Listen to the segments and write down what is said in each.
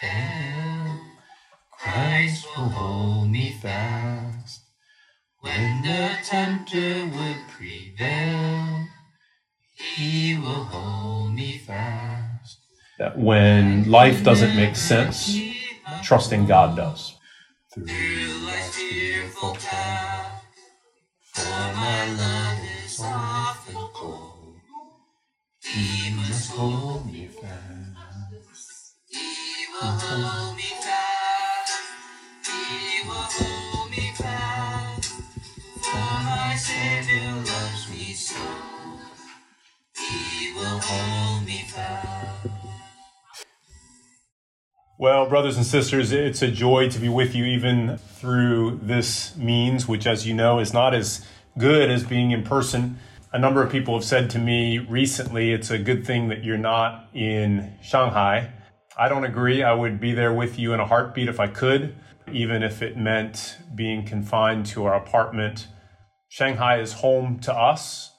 fail, Christ will hold me fast. When the tempter would prevail, he will hold me fast. That when life doesn't make sense, trusting God does. Through life's fearful path, for my love is often cold. He must hold Well, brothers and sisters, it's a joy to be with you even through this means, which, as you know, is not as good as being in person. A number of people have said to me recently, it's a good thing that you're not in Shanghai. I don't agree. I would be there with you in a heartbeat if I could, even if it meant being confined to our apartment. Shanghai is home to us.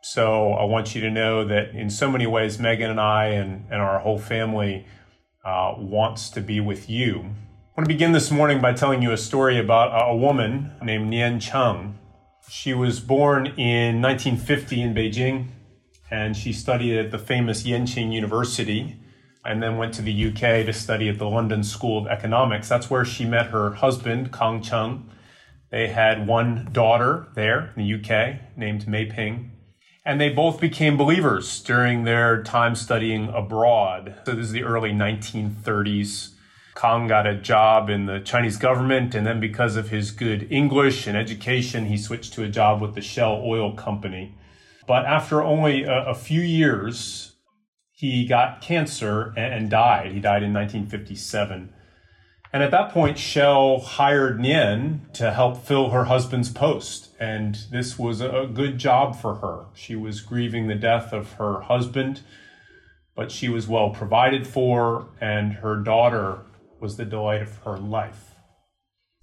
So I want you to know that in so many ways, Megan and I and, and our whole family uh, wants to be with you. I want to begin this morning by telling you a story about a woman named Nien Cheng. She was born in 1950 in Beijing, and she studied at the famous Yenching University, and then went to the UK to study at the London School of Economics. That's where she met her husband, Kong Cheng. They had one daughter there in the UK named Mei Ping. And they both became believers during their time studying abroad. So this is the early 1930s. Kong got a job in the Chinese government, and then because of his good English and education, he switched to a job with the Shell Oil Company. But after only a, a few years, he got cancer and, died. He died in 1957. And at that point, Shell hired Nien to help fill her husband's post. And this was a good job for her. She was grieving the death of her husband, but she was well provided for, and her daughter was the delight of her life.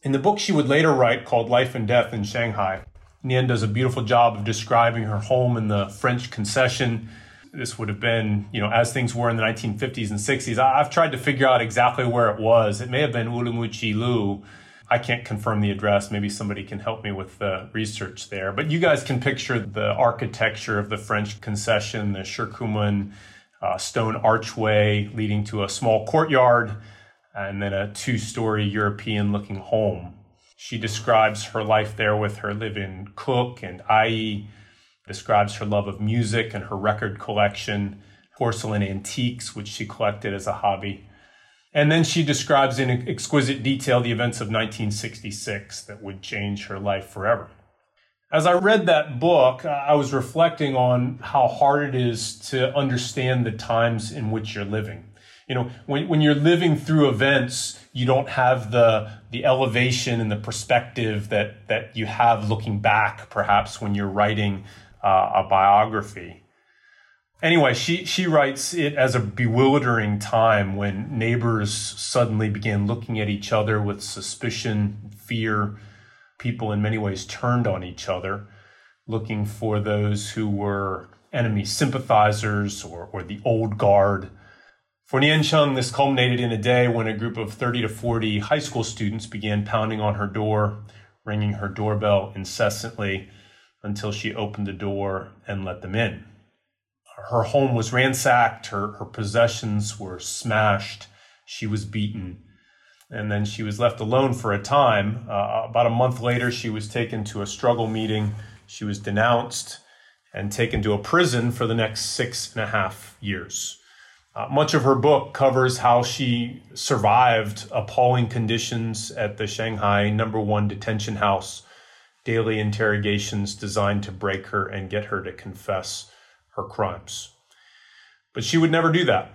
In the book she would later write called Life and Death in Shanghai, Nien does a beautiful job of describing her home in the French concession this would have been, you know, as things were in the 1950s and 60s. I've tried to figure out exactly where it was. It may have been Urumqi Lu. I can't confirm the address. Maybe somebody can help me with the research there. But you guys can picture the architecture of the French concession, the Shikumen uh, stone archway leading to a small courtyard, and then a two story European looking home. She describes her life there with her live in cook and Ai describes her love of music and her record collection, porcelain antiques, which she collected as a hobby. And then she describes in exquisite detail the events of 1966 that would change her life forever. As I read that book, I was reflecting on how hard it is to understand the times in which you're living. You know, when, when you're living through events, you don't have the, the elevation and the perspective that, that you have looking back, perhaps when you're writing uh, a biography. Anyway, she, she writes it as a bewildering time when neighbors suddenly began looking at each other with suspicion, fear. People, in many ways, turned on each other, looking for those who were enemy sympathizers or, or the old guard. For Nien Cheng, this culminated in a day when a group of 30 to 40 high school students began pounding on her door, ringing her doorbell incessantly until she opened the door and let them in. Her home was ransacked, her, her possessions were smashed, she was beaten, and then she was left alone for a time. Uh, about a month later, she was taken to a struggle meeting, she was denounced, and taken to a prison for the next six and a half years. Uh, much of her book covers how she survived appalling conditions at the Shanghai number one detention house daily interrogations designed to break her and get her to confess her crimes. But she would never do that.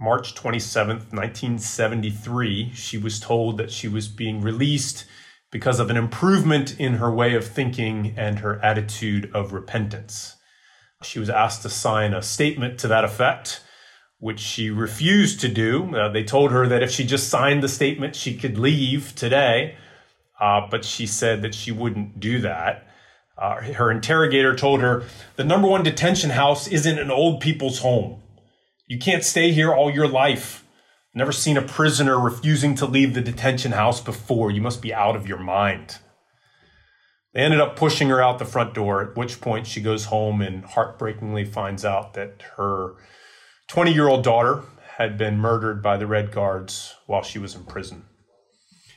March 27th, 1973, she was told that she was being released because of an improvement in her way of thinking and her attitude of repentance. She was asked to sign a statement to that effect, which she refused to do. Uh, they told her that if she just signed the statement, she could leave today uh, but she said that she wouldn't do that. Uh, her interrogator told her the number one detention house isn't an old people's home. You can't stay here all your life. Never seen a prisoner refusing to leave the detention house before. You must be out of your mind. They ended up pushing her out the front door, at which point she goes home and heartbreakingly finds out that her 20 year old daughter had been murdered by the Red Guards while she was in prison.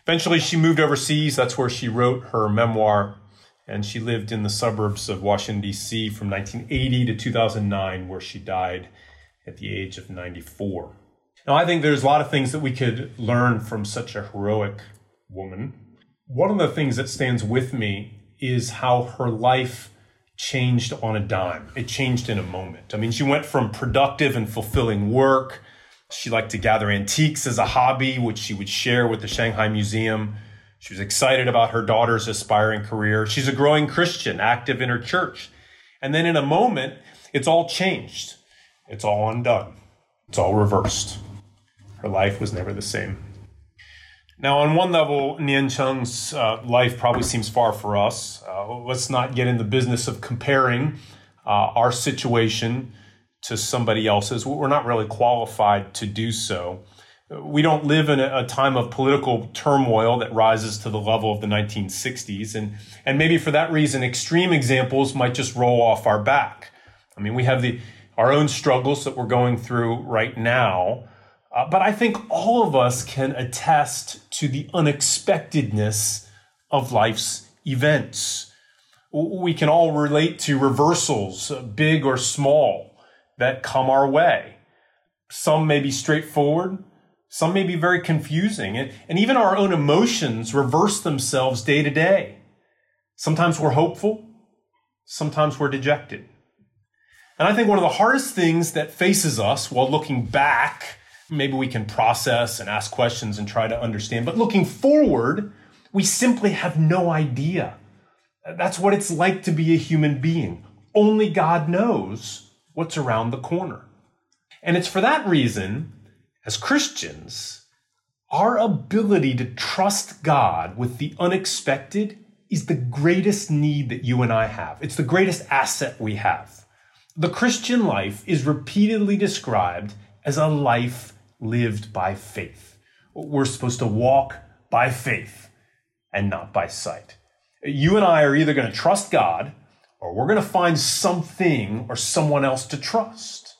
Eventually, she moved overseas. That's where she wrote her memoir, and she lived in the suburbs of Washington, D.C. from 1980 to 2009, where she died at the age of 94. Now, I think there's a lot of things that we could learn from such a heroic woman. One of the things that stands with me is how her life changed on a dime. It changed in a moment. I mean, she went from productive and fulfilling work. She liked to gather antiques as a hobby, which she would share with the Shanghai Museum. She was excited about her daughter's aspiring career. She's a growing Christian, active in her church. And then in a moment, it's all changed. It's all undone. It's all reversed. Her life was never the same. Now, on one level, Nien Cheng's uh, life probably seems far for us. Uh, let's not get in the business of comparing uh, our situation to somebody else's. We're not really qualified to do so. We don't live in a, time of political turmoil that rises to the level of the 1960s. And, and maybe for that reason, extreme examples might just roll off our back. I mean, we have the, our own struggles that we're going through right now. Uh, but I think all of us can attest to the unexpectedness of life's events. We can all relate to reversals, uh, big or small, that come our way. Some may be straightforward, some may be very confusing, and, and even our own emotions reverse themselves day to day. Sometimes we're hopeful, sometimes we're dejected. And I think one of the hardest things that faces us while looking back maybe we can process and ask questions and try to understand. But looking forward, we simply have no idea. That's what it's like to be a human being. Only God knows what's around the corner. And it's for that reason, as Christians, our ability to trust God with the unexpected is the greatest need that you and I have. It's the greatest asset we have. The Christian life is repeatedly described as a life lived by faith. We're supposed to walk by faith and not by sight. You and I are either going to trust God or we're going to find something or someone else to trust.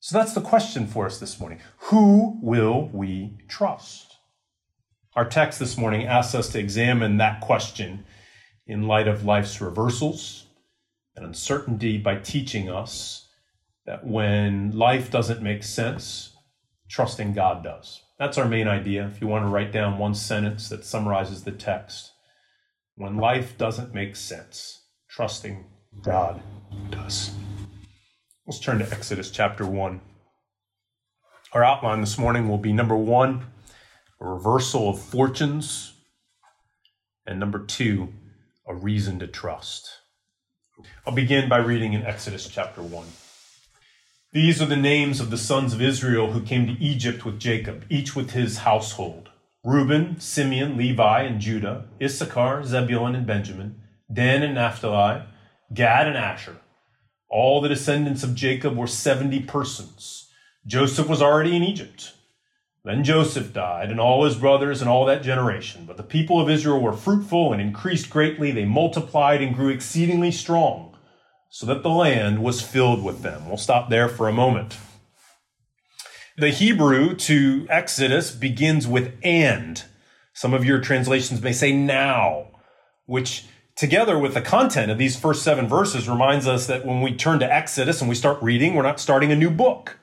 So that's the question for us this morning. Who will we trust? Our text this morning asks us to examine that question in light of life's reversals and uncertainty by teaching us that when life doesn't make sense, trusting God does. That's our main idea. If you want to write down one sentence that summarizes the text, when life doesn't make sense, trusting God does. Let's turn to Exodus chapter 1. Our outline this morning will be number one, a reversal of fortunes, and number two, a reason to trust. I'll begin by reading in Exodus chapter 1. These are the names of the sons of Israel who came to Egypt with Jacob, each with his household Reuben, Simeon, Levi, and Judah, Issachar, Zebulun, and Benjamin, Dan and Naphtali, Gad and Asher. All the descendants of Jacob were 70 persons. Joseph was already in Egypt. Then Joseph died, and all his brothers and all that generation. But the people of Israel were fruitful and increased greatly. They multiplied and grew exceedingly strong so that the land was filled with them. We'll stop there for a moment. The Hebrew to Exodus begins with and. Some of your translations may say now, which together with the content of these first seven verses reminds us that when we turn to Exodus and we start reading, we're not starting a new book.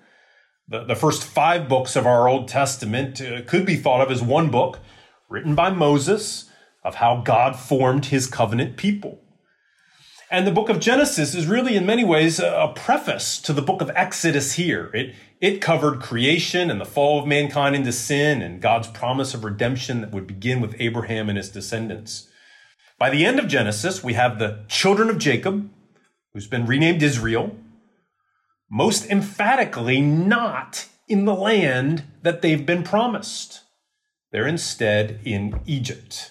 The, the first five books of our Old Testament uh, could be thought of as one book written by Moses of how God formed his covenant people. And the book of Genesis is really, in many ways, a preface to the book of Exodus here. It, it covered creation and the fall of mankind into sin and God's promise of redemption that would begin with Abraham and his descendants. By the end of Genesis, we have the children of Jacob, who's been renamed Israel, most emphatically not in the land that they've been promised. They're instead in Egypt.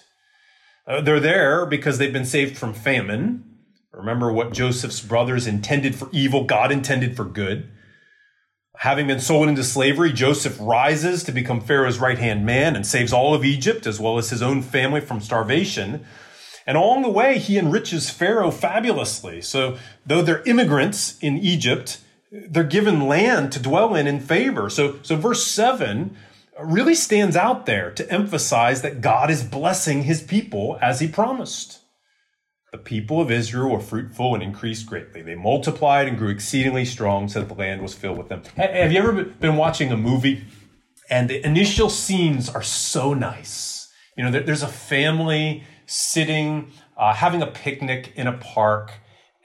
Uh, they're there because they've been saved from famine Remember what Joseph's brothers intended for evil, God intended for good. Having been sold into slavery, Joseph rises to become Pharaoh's right hand man and saves all of Egypt as well as his own family from starvation. And along the way, he enriches Pharaoh fabulously. So, though they're immigrants in Egypt, they're given land to dwell in in favor. So, so verse 7 really stands out there to emphasize that God is blessing his people as he promised. The people of Israel were fruitful and increased greatly. They multiplied and grew exceedingly strong so that the land was filled with them. Have you ever been watching a movie and the initial scenes are so nice? You know, there's a family sitting, uh, having a picnic in a park,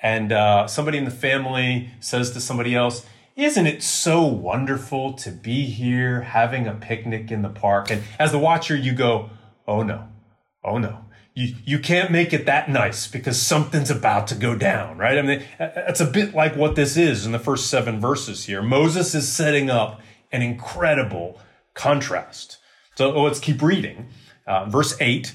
and uh, somebody in the family says to somebody else, isn't it so wonderful to be here having a picnic in the park? And as the watcher, you go, oh no, oh no. You, you can't make it that nice because something's about to go down, right? I mean, that's a bit like what this is in the first seven verses here. Moses is setting up an incredible contrast. So oh, let's keep reading. Uh, verse 8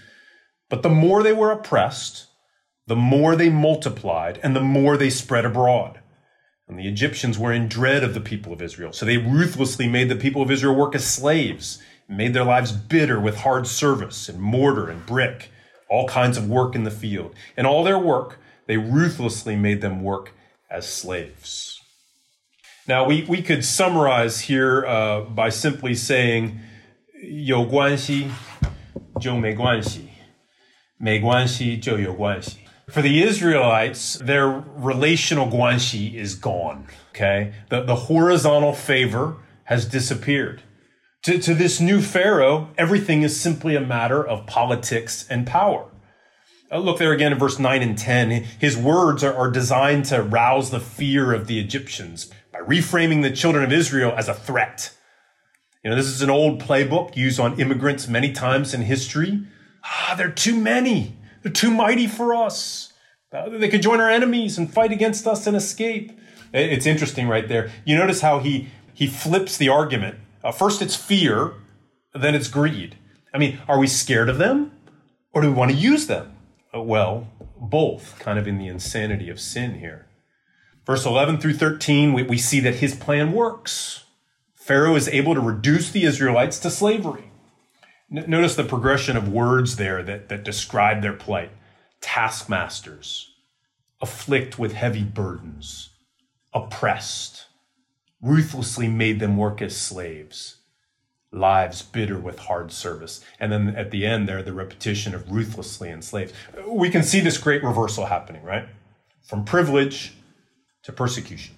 But the more they were oppressed, the more they multiplied and the more they spread abroad. And the Egyptians were in dread of the people of Israel. So they ruthlessly made the people of Israel work as slaves, and made their lives bitter with hard service and mortar and brick, all kinds of work in the field. And all their work, they ruthlessly made them work as slaves. Now, we, we could summarize here uh, by simply saying, 有关系就没关系， 没关系就有关系。for the Israelites, their relational guanxi is gone. Okay. The, the horizontal favor has disappeared. To, to this new Pharaoh, everything is simply a matter of politics and power. Uh, look there again in verse 9 and 10. His words are, are designed to rouse the fear of the Egyptians by reframing the children of Israel as a threat. You know, this is an old playbook used on immigrants many times in history. Ah, they're too many. They're too mighty for us. Uh, they could join our enemies and fight against us and escape. It's interesting right there. You notice how he he flips the argument. Uh, first it's fear, then it's greed. I mean, are we scared of them or do we want to use them? Uh, well, both, kind of in the insanity of sin here. Verse 11 through 13, we, we see that his plan works. Pharaoh is able to reduce the Israelites to slavery. Notice the progression of words there that, that describe their plight. Taskmasters, afflict with heavy burdens, oppressed, ruthlessly made them work as slaves, lives bitter with hard service. And then at the end there, the repetition of ruthlessly enslaved. We can see this great reversal happening, right? From privilege to persecution.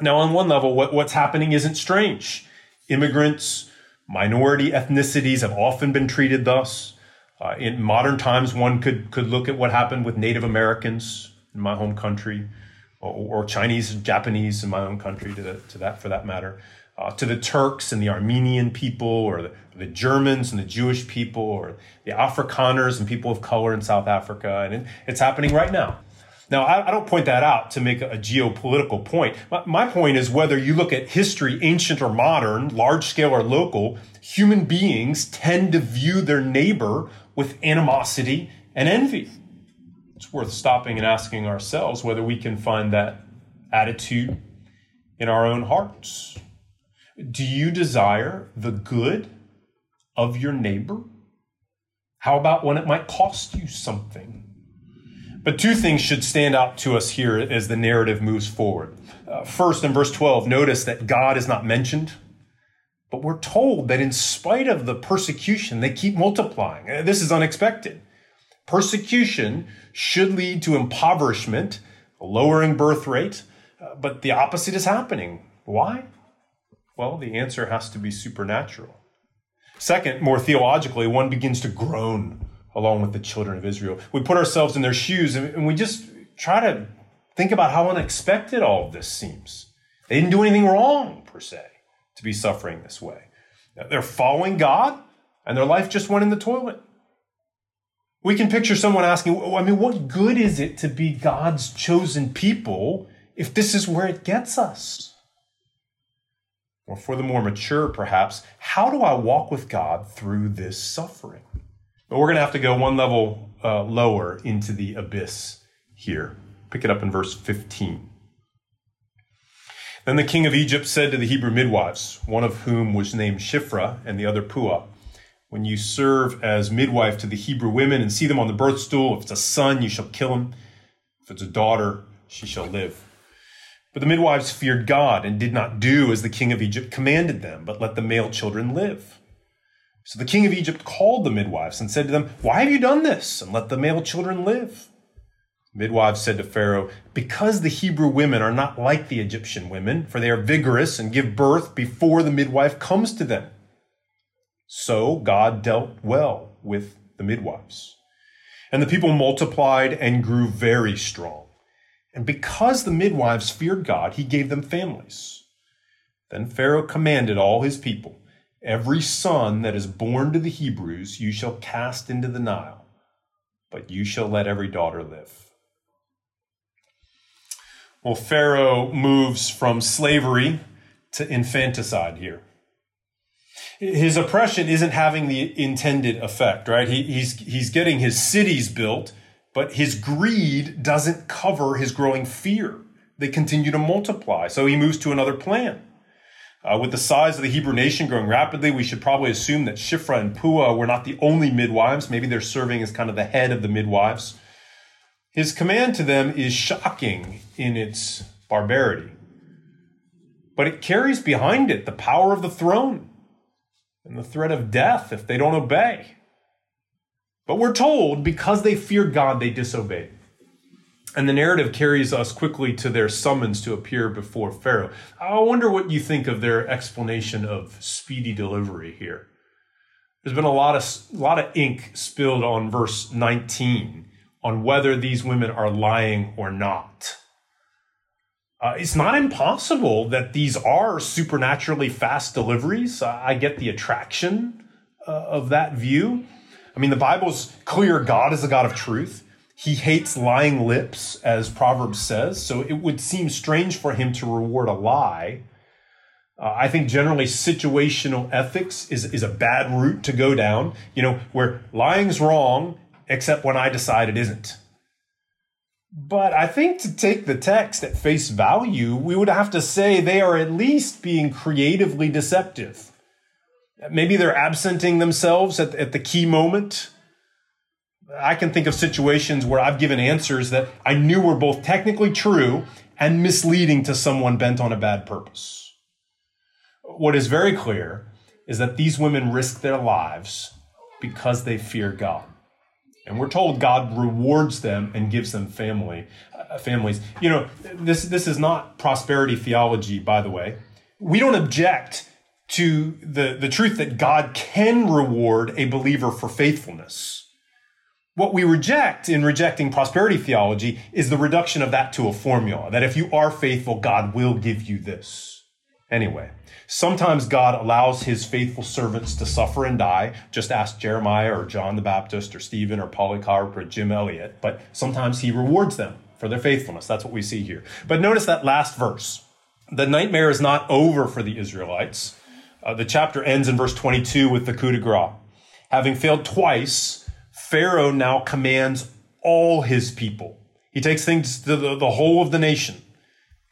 Now, on one level, what, what's happening isn't strange. Immigrants, Minority ethnicities have often been treated thus. Uh, in modern times, one could, could look at what happened with Native Americans in my home country, or, or Chinese and Japanese in my own country, to, the, to that for that matter, uh, to the Turks and the Armenian people, or the, the, Germans and the Jewish people, or the Afrikaners and people of color in South Africa, and it, it's happening right now. Now, I, I, don't point that out to make a, geopolitical point. My, my point is whether you look at history, ancient or modern, large scale or local, human beings tend to view their neighbor with animosity and envy. It's worth stopping and asking ourselves whether we can find that attitude in our own hearts. Do you desire the good of your neighbor? How about when it might cost you something? But two things should stand out to us here as the narrative moves forward. Uh, first, in verse 12, notice that God is not mentioned, but we're told that in spite of the persecution, they keep multiplying. Uh, this is unexpected. Persecution should lead to impoverishment, lowering birth rate, uh, but the opposite is happening. Why? Well, the answer has to be supernatural. Second, more theologically, one begins to groan along with the children of Israel. We put ourselves in their shoes and we just try to think about how unexpected all of this seems. They didn't do anything wrong, per se. to be suffering this way. They're following God, and their life just went in the toilet. We can picture someone asking, I mean, what good is it to be God's chosen people if this is where it gets us? Or for the more mature, perhaps, how do I walk with God through this suffering? But we're going to have to go one level uh, lower into the abyss here. Pick it up in verse 15. Then the king of Egypt said to the Hebrew midwives, one of whom was named Shiphrah and the other Puah, When you serve as midwife to the Hebrew women and see them on the birth stool, if it's a son, you shall kill him. If it's a daughter, she shall live. But the midwives feared God and did not do as the king of Egypt commanded them, but let the male children live. So the king of Egypt called the midwives and said to them, Why have you done this? And let the male children live. Midwives said to Pharaoh, Because the Hebrew women are not like the Egyptian women, for they are vigorous and give birth before the midwife comes to them. So God dealt well with the midwives. And the people multiplied and grew very strong. And because the midwives feared God, he gave them families. Then Pharaoh commanded all his people, Every son that is born to the Hebrews you shall cast into the Nile, but you shall let every daughter live. Well, Pharaoh moves from slavery to infanticide here. His oppression isn't having the intended effect, right? He, he's, he's getting his cities built, but his greed doesn't cover his growing fear. They continue to multiply. So he moves to another plan. Uh, with the size of the Hebrew nation growing rapidly, we should probably assume that Shiphrah and Puah were not the only midwives. Maybe they're serving as kind of the head of the midwives. His command to them is shocking in its barbarity, but it carries behind it the power of the throne and the threat of death if they don't obey. But we're told because they feared God, they disobeyed. And the narrative carries us quickly to their summons to appear before Pharaoh. I wonder what you think of their explanation of speedy delivery here. There's been a lot of, a lot of ink spilled on verse 19 on whether these women are lying or not. Uh, it's not impossible that these are supernaturally fast deliveries. I get the attraction uh, of that view. I mean, the Bible's clear God is a God of truth. He hates lying lips, as Proverbs says, so it would seem strange for him to reward a lie. Uh, I think generally situational ethics is, is a bad route to go down, you know, where lying's wrong except when I decide it isn't. But I think to take the text at face value, we would have to say they are at least being creatively deceptive. Maybe they're absenting themselves at, at the key moment. I can think of situations where I've given answers that I knew were both technically true and misleading to someone bent on a bad purpose. What is very clear is that these women risk their lives because they fear God. And we're told God rewards them and gives them family, uh, families. You know, this, this is not prosperity theology, by the way. We don't object to the, the truth that God can reward a believer for faithfulness. What we reject in rejecting prosperity theology is the reduction of that to a formula that if you are faithful, God will give you this. Anyway, Sometimes God allows his faithful servants to suffer and die. Just ask Jeremiah or John the Baptist or Stephen or Polycarp or Jim Elliot. But sometimes he rewards them for their faithfulness. That's what we see here. But notice that last verse. The nightmare is not over for the Israelites. Uh, the chapter ends in verse 22 with the coup de grace. Having failed twice, Pharaoh now commands all his people. He takes things to the, the whole of the nation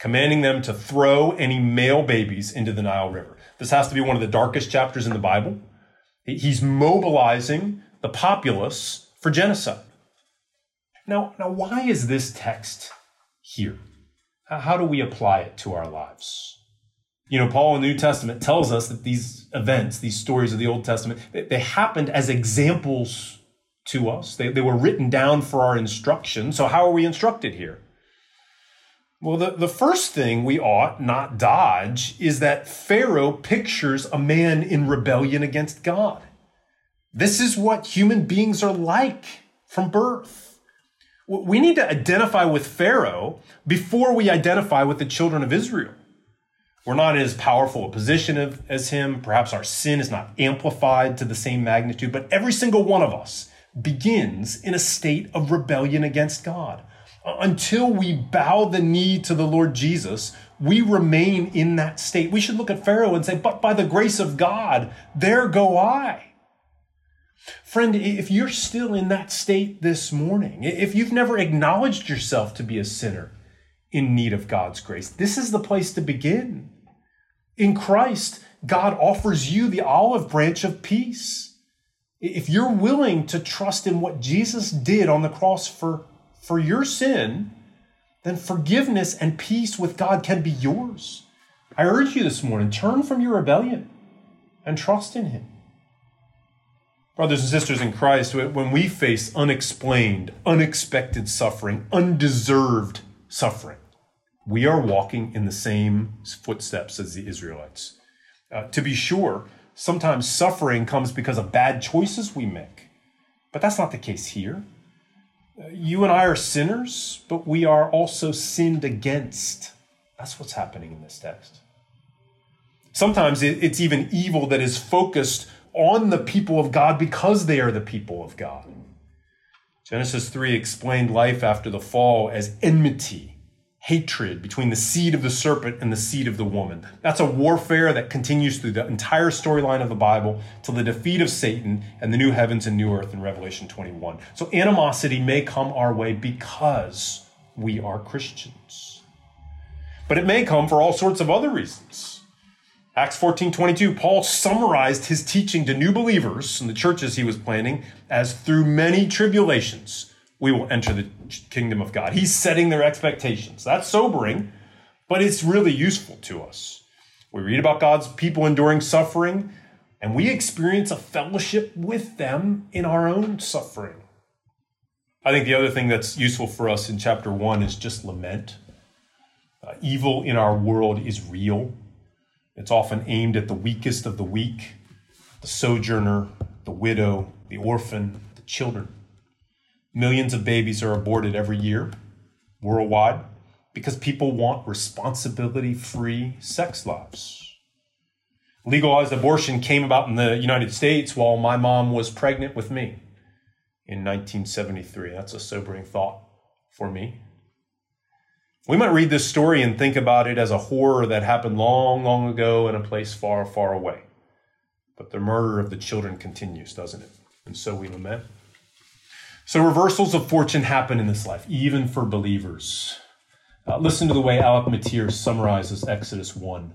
commanding them to throw any male babies into the Nile River. This has to be one of the darkest chapters in the Bible. He's mobilizing the populace for genocide. Now, now why is this text here? How do we apply it to our lives? You know, Paul in the New Testament tells us that these events, these stories of the Old Testament, they happened as examples to us. They, they were written down for our instruction. So, how are we instructed here? Well, the, the first thing we ought not dodge is that Pharaoh pictures a man in rebellion against God. This is what human beings are like from birth. We need to identify with Pharaoh before we identify with the children of Israel. We're not in as powerful a position as him. Perhaps our sin is not amplified to the same magnitude, but every single one of us begins in a state of rebellion against God. Uh, until we bow the knee to the Lord Jesus, we remain in that state. We should look at Pharaoh and say, But by the grace of God, there go I. Friend, if you're still in that state this morning, if you've never acknowledged yourself to be a sinner in need of God's grace, this is the place to begin. In Christ, God offers you the olive branch of peace. If you're willing to trust in what Jesus did on the cross for, for your sin, then forgiveness and peace with God can be yours. I urge you this morning turn from your rebellion and trust in Him. Brothers and sisters in Christ, when we face unexplained, unexpected suffering, undeserved suffering, we are walking in the same footsteps as the Israelites. Uh, to be sure, sometimes suffering comes because of bad choices we make, but that's not the case here. Uh, you and I are sinners, but we are also sinned against. That's what's happening in this text. Sometimes it's even evil that is focused on the people of God because they are the people of God. Genesis 3 explained life after the fall as enmity hatred between the seed of the serpent and the seed of the woman. That's a warfare that continues through the entire storyline of the Bible till the defeat of Satan and the new heavens and new earth in Revelation 21. So animosity may come our way because we are Christians. But it may come for all sorts of other reasons. Acts 14 22, Paul summarized his teaching to new believers in the churches he was planting as through many tribulations we will enter the kingdom of God. He's setting their expectations. That's sobering, but it's really useful to us. We read about God's people enduring suffering, and we experience a fellowship with them in our own suffering. I think the other thing that's useful for us in chapter one is just lament. Uh, evil in our world is real. It's often aimed at the weakest of the weak, the sojourner, the widow, the orphan, the children. Millions of babies are aborted every year worldwide because people want responsibility free sex lives. Legalized abortion came about in the United States while my mom was pregnant with me in 1973. That's a sobering thought for me. We might read this story and think about it as a horror that happened long, long ago in a place far, far away. But the murder of the children continues, doesn't it? And so we lament. So, reversals of fortune happen in this life, even for believers. Uh, listen to the way Alec Motyer summarizes Exodus 1.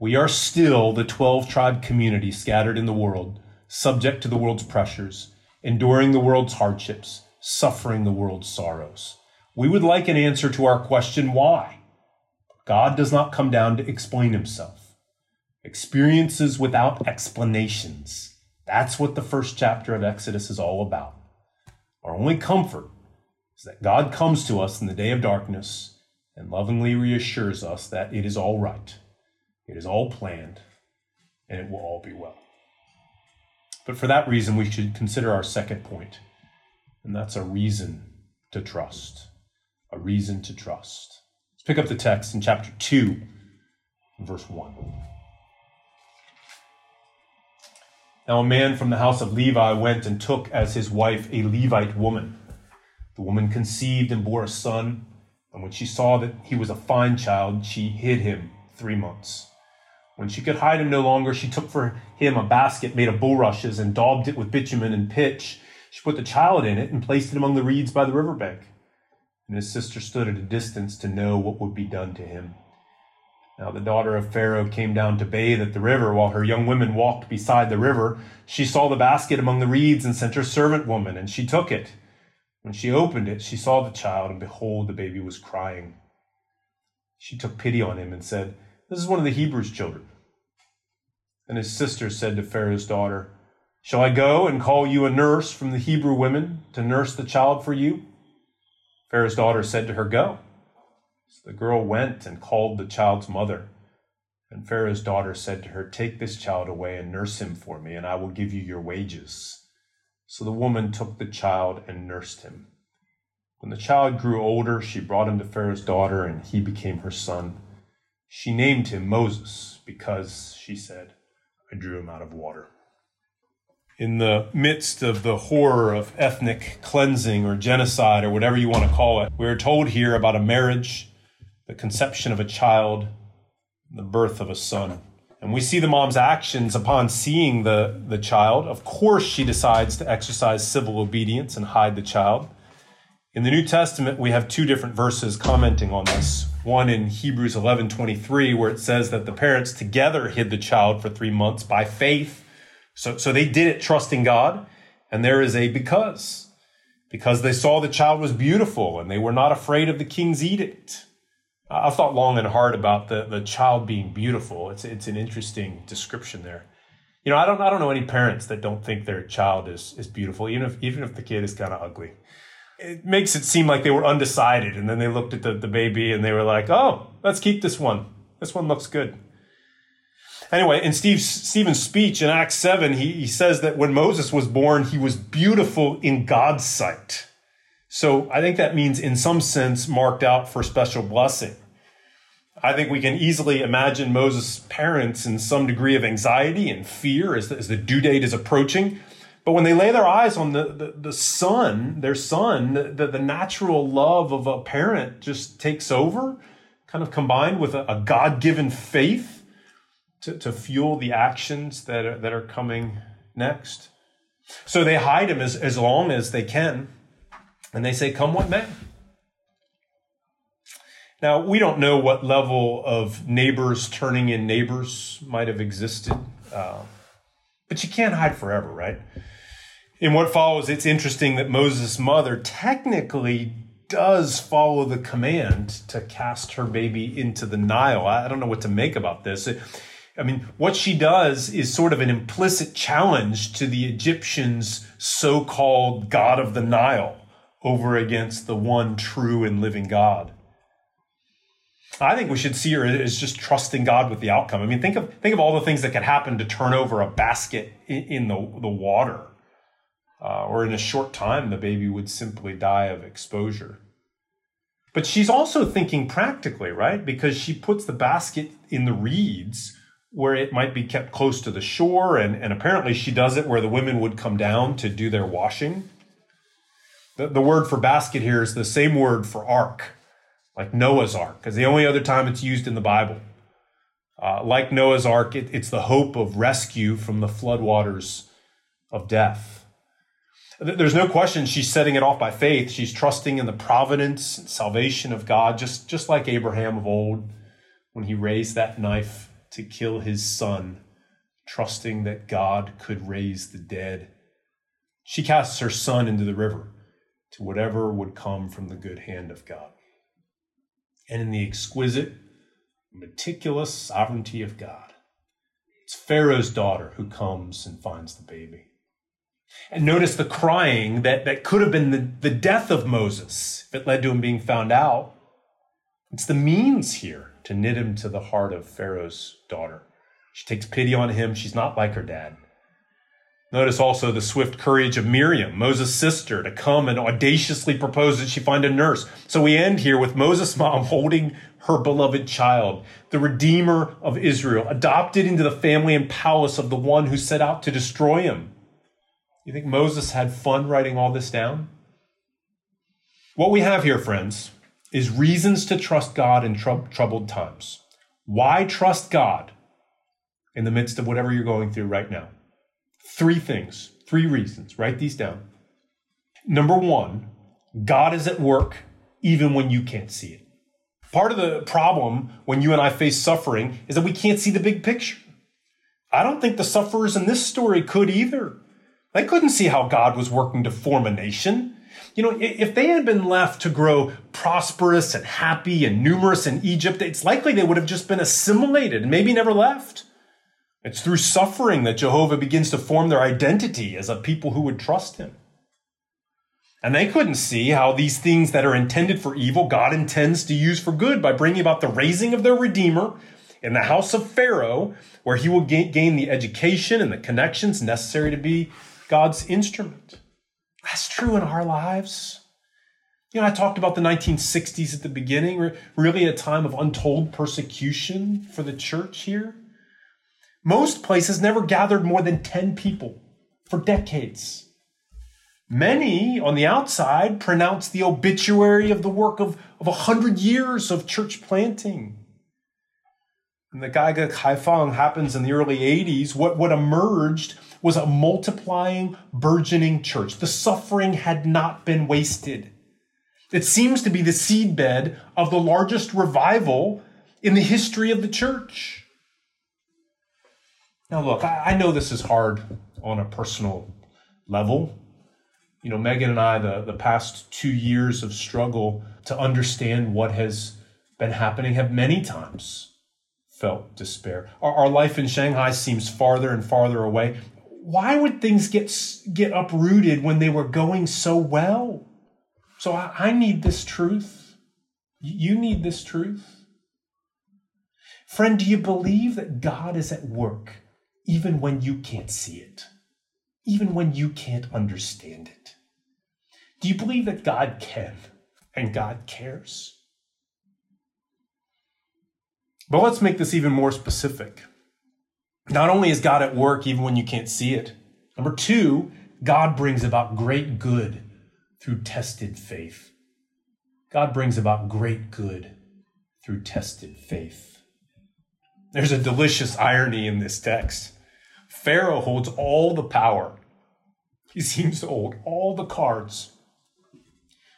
We are still the 12 tribe community scattered in the world, subject to the world's pressures, enduring the world's hardships, suffering the world's sorrows. We would like an answer to our question, why? God does not come down to explain himself. Experiences without explanations. That's what the first chapter of Exodus is all about. Our only comfort is that God comes to us in the day of darkness and lovingly reassures us that it is all right, it is all planned, and it will all be well. But for that reason, we should consider our second point, and that's a reason to trust. A reason to trust. Let's pick up the text in chapter 2, verse 1. Now, a man from the house of Levi went and took as his wife a Levite woman. The woman conceived and bore a son, and when she saw that he was a fine child, she hid him three months. When she could hide him no longer, she took for him a basket made of bulrushes and daubed it with bitumen and pitch. She put the child in it and placed it among the reeds by the river bank. And his sister stood at a distance to know what would be done to him. Now the daughter of Pharaoh came down to bathe at the river while her young women walked beside the river. She saw the basket among the reeds and sent her servant woman, and she took it. When she opened it, she saw the child, and behold, the baby was crying. She took pity on him and said, This is one of the Hebrews' children. And his sister said to Pharaoh's daughter, Shall I go and call you a nurse from the Hebrew women to nurse the child for you? Pharaoh's daughter said to her, Go. So the girl went and called the child's mother. And Pharaoh's daughter said to her, Take this child away and nurse him for me, and I will give you your wages. So the woman took the child and nursed him. When the child grew older, she brought him to Pharaoh's daughter, and he became her son. She named him Moses because, she said, I drew him out of water. In the midst of the horror of ethnic cleansing or genocide or whatever you want to call it, we're told here about a marriage, the conception of a child, the birth of a son. And we see the mom's actions upon seeing the, the child. Of course, she decides to exercise civil obedience and hide the child. In the New Testament, we have two different verses commenting on this. One in Hebrews 11 23, where it says that the parents together hid the child for three months by faith. So, so they did it trusting God. And there is a because. Because they saw the child was beautiful and they were not afraid of the king's edict. I've thought long and hard about the, the child being beautiful. It's, it's an interesting description there. You know, I don't, I don't know any parents that don't think their child is, is beautiful, even if, even if the kid is kind of ugly. It makes it seem like they were undecided. And then they looked at the, the baby and they were like, oh, let's keep this one. This one looks good. Anyway, in Steve, Stephen's speech in Acts 7, he, he says that when Moses was born, he was beautiful in God's sight. So I think that means, in some sense, marked out for special blessing. I think we can easily imagine Moses' parents in some degree of anxiety and fear as the, as the due date is approaching. But when they lay their eyes on the, the, the son, their son, the, the natural love of a parent just takes over, kind of combined with a, a God given faith to, to fuel the actions that are, that are coming next. So they hide him as, as long as they can. And they say, Come what may. Now, we don't know what level of neighbors turning in neighbors might have existed, uh, but you can't hide forever, right? In what follows, it's interesting that Moses' mother technically does follow the command to cast her baby into the Nile. I don't know what to make about this. I mean, what she does is sort of an implicit challenge to the Egyptians' so called God of the Nile over against the one true and living God. I think we should see her as just trusting God with the outcome. I mean, think of think of all the things that could happen to turn over a basket in, in the the water, uh, or in a short time, the baby would simply die of exposure. But she's also thinking practically, right? Because she puts the basket in the reeds where it might be kept close to the shore, and, and apparently she does it where the women would come down to do their washing. The, the word for basket here is the same word for ark, like Noah's ark, because the only other time it's used in the Bible. Uh, like Noah's ark, it, it's the hope of rescue from the floodwaters of death. There's no question she's setting it off by faith. She's trusting in the providence and salvation of God, just, just like Abraham of old when he raised that knife to kill his son, trusting that God could raise the dead. She casts her son into the river to whatever would come from the good hand of God. And in the exquisite, meticulous sovereignty of God, it's Pharaoh's daughter who comes and finds the baby. And notice the crying that, that could have been the, the death of Moses if it led to him being found out. It's the means here to knit him to the heart of Pharaoh's daughter. She takes pity on him. She's not like her dad. Notice also the swift courage of Miriam, Moses' sister, to come and audaciously propose that she find a nurse. So we end here with Moses' mom holding her beloved child, the Redeemer of Israel, adopted into the family and palace of the one who set out to destroy him. You think Moses had fun writing all this down? What we have here, friends, is reasons to trust God in tr- troubled times. Why trust God in the midst of whatever you're going through right now? Three things, three reasons. Write these down. Number one, God is at work even when you can't see it. Part of the problem when you and I face suffering is that we can't see the big picture. I don't think the sufferers in this story could either. They couldn't see how God was working to form a nation. You know, if they had been left to grow prosperous and happy and numerous in Egypt, it's likely they would have just been assimilated and maybe never left. It's through suffering that Jehovah begins to form their identity as a people who would trust him. And they couldn't see how these things that are intended for evil, God intends to use for good by bringing about the raising of their Redeemer in the house of Pharaoh, where he will gain the education and the connections necessary to be God's instrument. That's true in our lives. You know, I talked about the 1960s at the beginning, really a time of untold persecution for the church here. Most places never gathered more than 10 people for decades. Many on the outside pronounced the obituary of the work of, of 100 years of church planting. When the Gaige Kaifang happens in the early 80s, what, what emerged was a multiplying, burgeoning church. The suffering had not been wasted. It seems to be the seedbed of the largest revival in the history of the church. Now, look, I, I know this is hard on a personal level. You know, Megan and I, the, the past two years of struggle to understand what has been happening, have many times felt despair. Our, our life in Shanghai seems farther and farther away. Why would things get, get uprooted when they were going so well? So I, I need this truth. You need this truth. Friend, do you believe that God is at work even when you can't see it? Even when you can't understand it? Do you believe that God can and God cares? But let's make this even more specific. Not only is God at work even when you can't see it, number two, God brings about great good through tested faith. God brings about great good through tested faith. There's a delicious irony in this text. Pharaoh holds all the power, he seems to hold all the cards.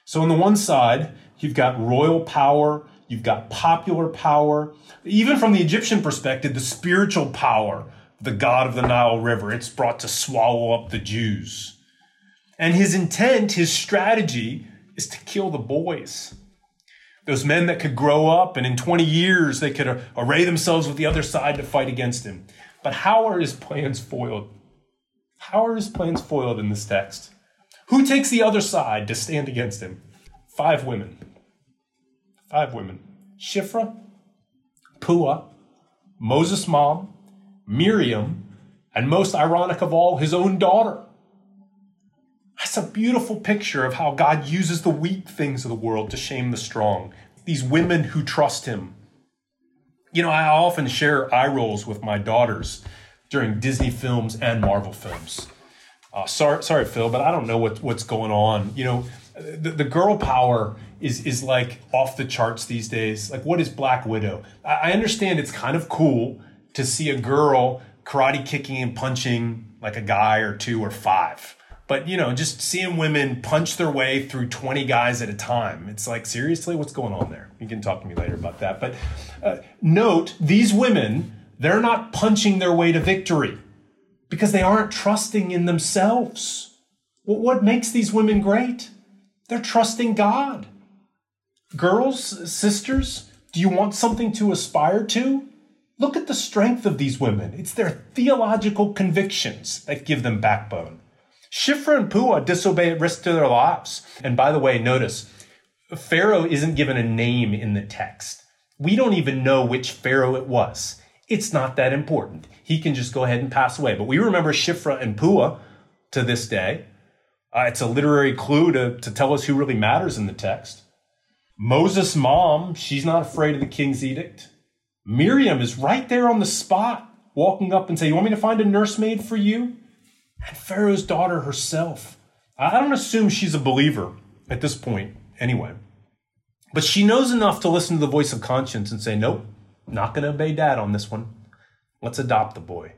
So, on the one side, you've got royal power, you've got popular power, even from the Egyptian perspective, the spiritual power the god of the Nile River. It's brought to swallow up the Jews. And his intent, his strategy, is to kill the boys. Those men that could grow up and in 20 years they could array themselves with the other side to fight against him. But how are his plans foiled? How are his plans foiled in this text? Who takes the other side to stand against him? Five women. Five women. Shiphrah, Puah, Moses' mom, Miriam, and most ironic of all, his own daughter. That's a beautiful picture of how God uses the weak things of the world to shame the strong. These women who trust him. You know, I often share eye rolls with my daughters during Disney films and Marvel films. Uh, sorry, sorry, Phil, but I don't know what, what's going on. You know, the, the girl power is is like off the charts these days. Like, what is Black Widow? I, I understand it's kind of cool to see a girl karate kicking and punching like a guy or two or five. But you know, just seeing women punch their way through 20 guys at a time, it's like, seriously, what's going on there? You can talk to me later about that. But uh, note, these women, they're not punching their way to victory because they aren't trusting in themselves. Well, what makes these women great? They're trusting God. Girls, sisters, do you want something to aspire to? Look at the strength of these women. It's their theological convictions that give them backbone. Shiphrah and Puah disobey at risk to their lives. And by the way, notice Pharaoh isn't given a name in the text. We don't even know which Pharaoh it was. It's not that important. He can just go ahead and pass away. But we remember Shiphrah and Puah to this day. Uh, it's a literary clue to, to tell us who really matters in the text. Moses' mom, she's not afraid of the king's edict. Miriam is right there on the spot, walking up and saying, You want me to find a nursemaid for you? And Pharaoh's daughter herself. I don't assume she's a believer at this point, anyway. But she knows enough to listen to the voice of conscience and say, nope, not going to obey dad on this one. Let's adopt the boy.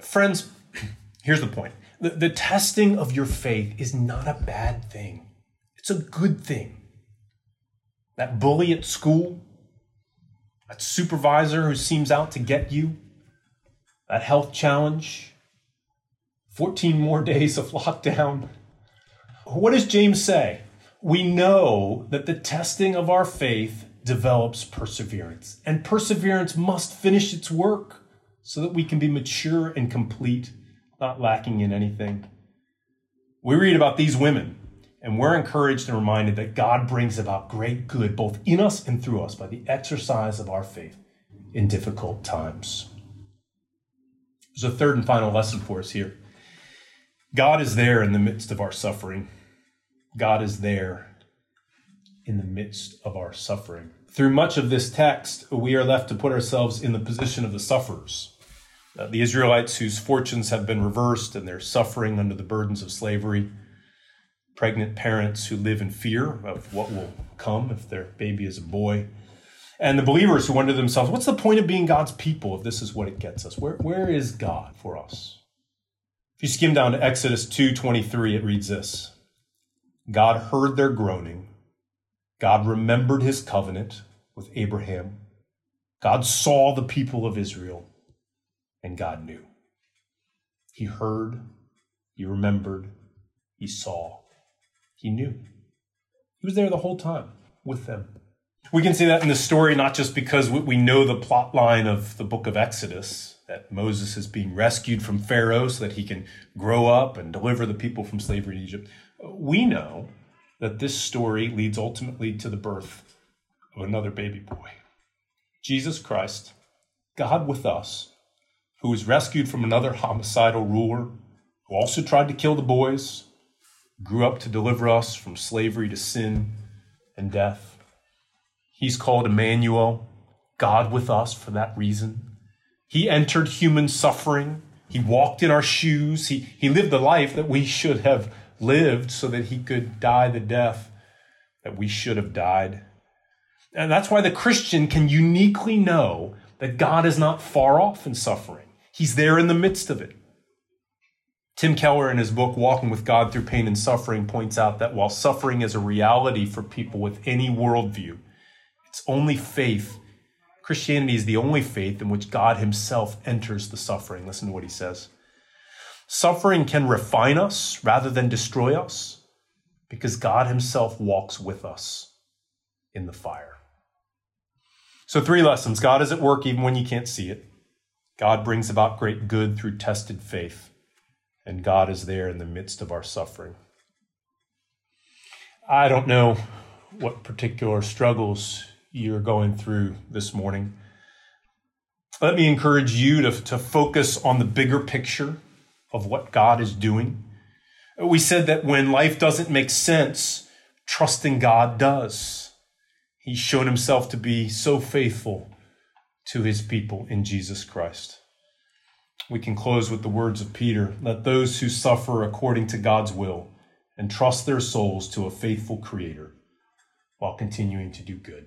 Friends, here's the point the, the testing of your faith is not a bad thing, it's a good thing. That bully at school, that supervisor who seems out to get you, that health challenge, 14 more days of lockdown. What does James say? We know that the testing of our faith develops perseverance, and perseverance must finish its work so that we can be mature and complete, not lacking in anything. We read about these women, and we're encouraged and reminded that God brings about great good both in us and through us by the exercise of our faith in difficult times. There's a third and final lesson for us here. God is there in the midst of our suffering. God is there in the midst of our suffering. Through much of this text, we are left to put ourselves in the position of the sufferers. Uh, the Israelites whose fortunes have been reversed and they're suffering under the burdens of slavery, pregnant parents who live in fear of what will come if their baby is a boy, and the believers who wonder to themselves, what's the point of being God's people if this is what it gets us? Where, where is God for us? If you skim down to Exodus 2:23, it reads this. God heard their groaning. God remembered his covenant with Abraham. God saw the people of Israel, and God knew. He heard, he remembered, he saw, he knew. He was there the whole time with them. We can see that in the story, not just because we know the plot line of the book of Exodus, that Moses is being rescued from Pharaoh so that he can grow up and deliver the people from slavery in Egypt. We know that this story leads ultimately to the birth of another baby boy. Jesus Christ, God with us, who was rescued from another homicidal ruler, who also tried to kill the boys, grew up to deliver us from slavery to sin and death. He's called Emmanuel, God with us for that reason. He entered human suffering. He walked in our shoes. He, he lived the life that we should have lived so that he could die the death that we should have died. And that's why the Christian can uniquely know that God is not far off in suffering. He's there in the midst of it. Tim Keller, in his book Walking with God Through Pain and Suffering, points out that while suffering is a reality for people with any worldview, it's only faith. Christianity is the only faith in which God Himself enters the suffering. Listen to what He says. Suffering can refine us rather than destroy us because God Himself walks with us in the fire. So, three lessons God is at work even when you can't see it. God brings about great good through tested faith, and God is there in the midst of our suffering. I don't know what particular struggles you're going through this morning. Let me encourage you to, to focus on the bigger picture of what God is doing. We said that when life doesn't make sense, trusting God does. He's shown himself to be so faithful to his people in Jesus Christ. We can close with the words of Peter Let those who suffer according to God's will entrust their souls to a faithful Creator while continuing to do good.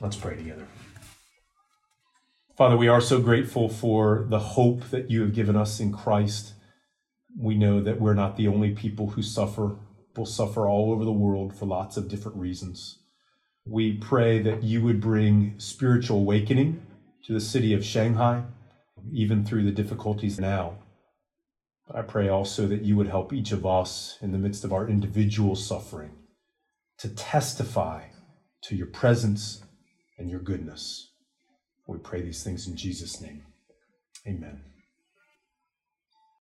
Let's pray together. Father, we are so grateful for the hope that you have given us in Christ. We know that we're not the only people who suffer. People suffer all over the world for lots of different reasons. We pray that you would bring spiritual awakening to the city of Shanghai, even through the difficulties now. But I pray also that you would help each of us in the midst of our individual suffering to testify to your presence and your goodness. We pray these things in Jesus' name. Amen.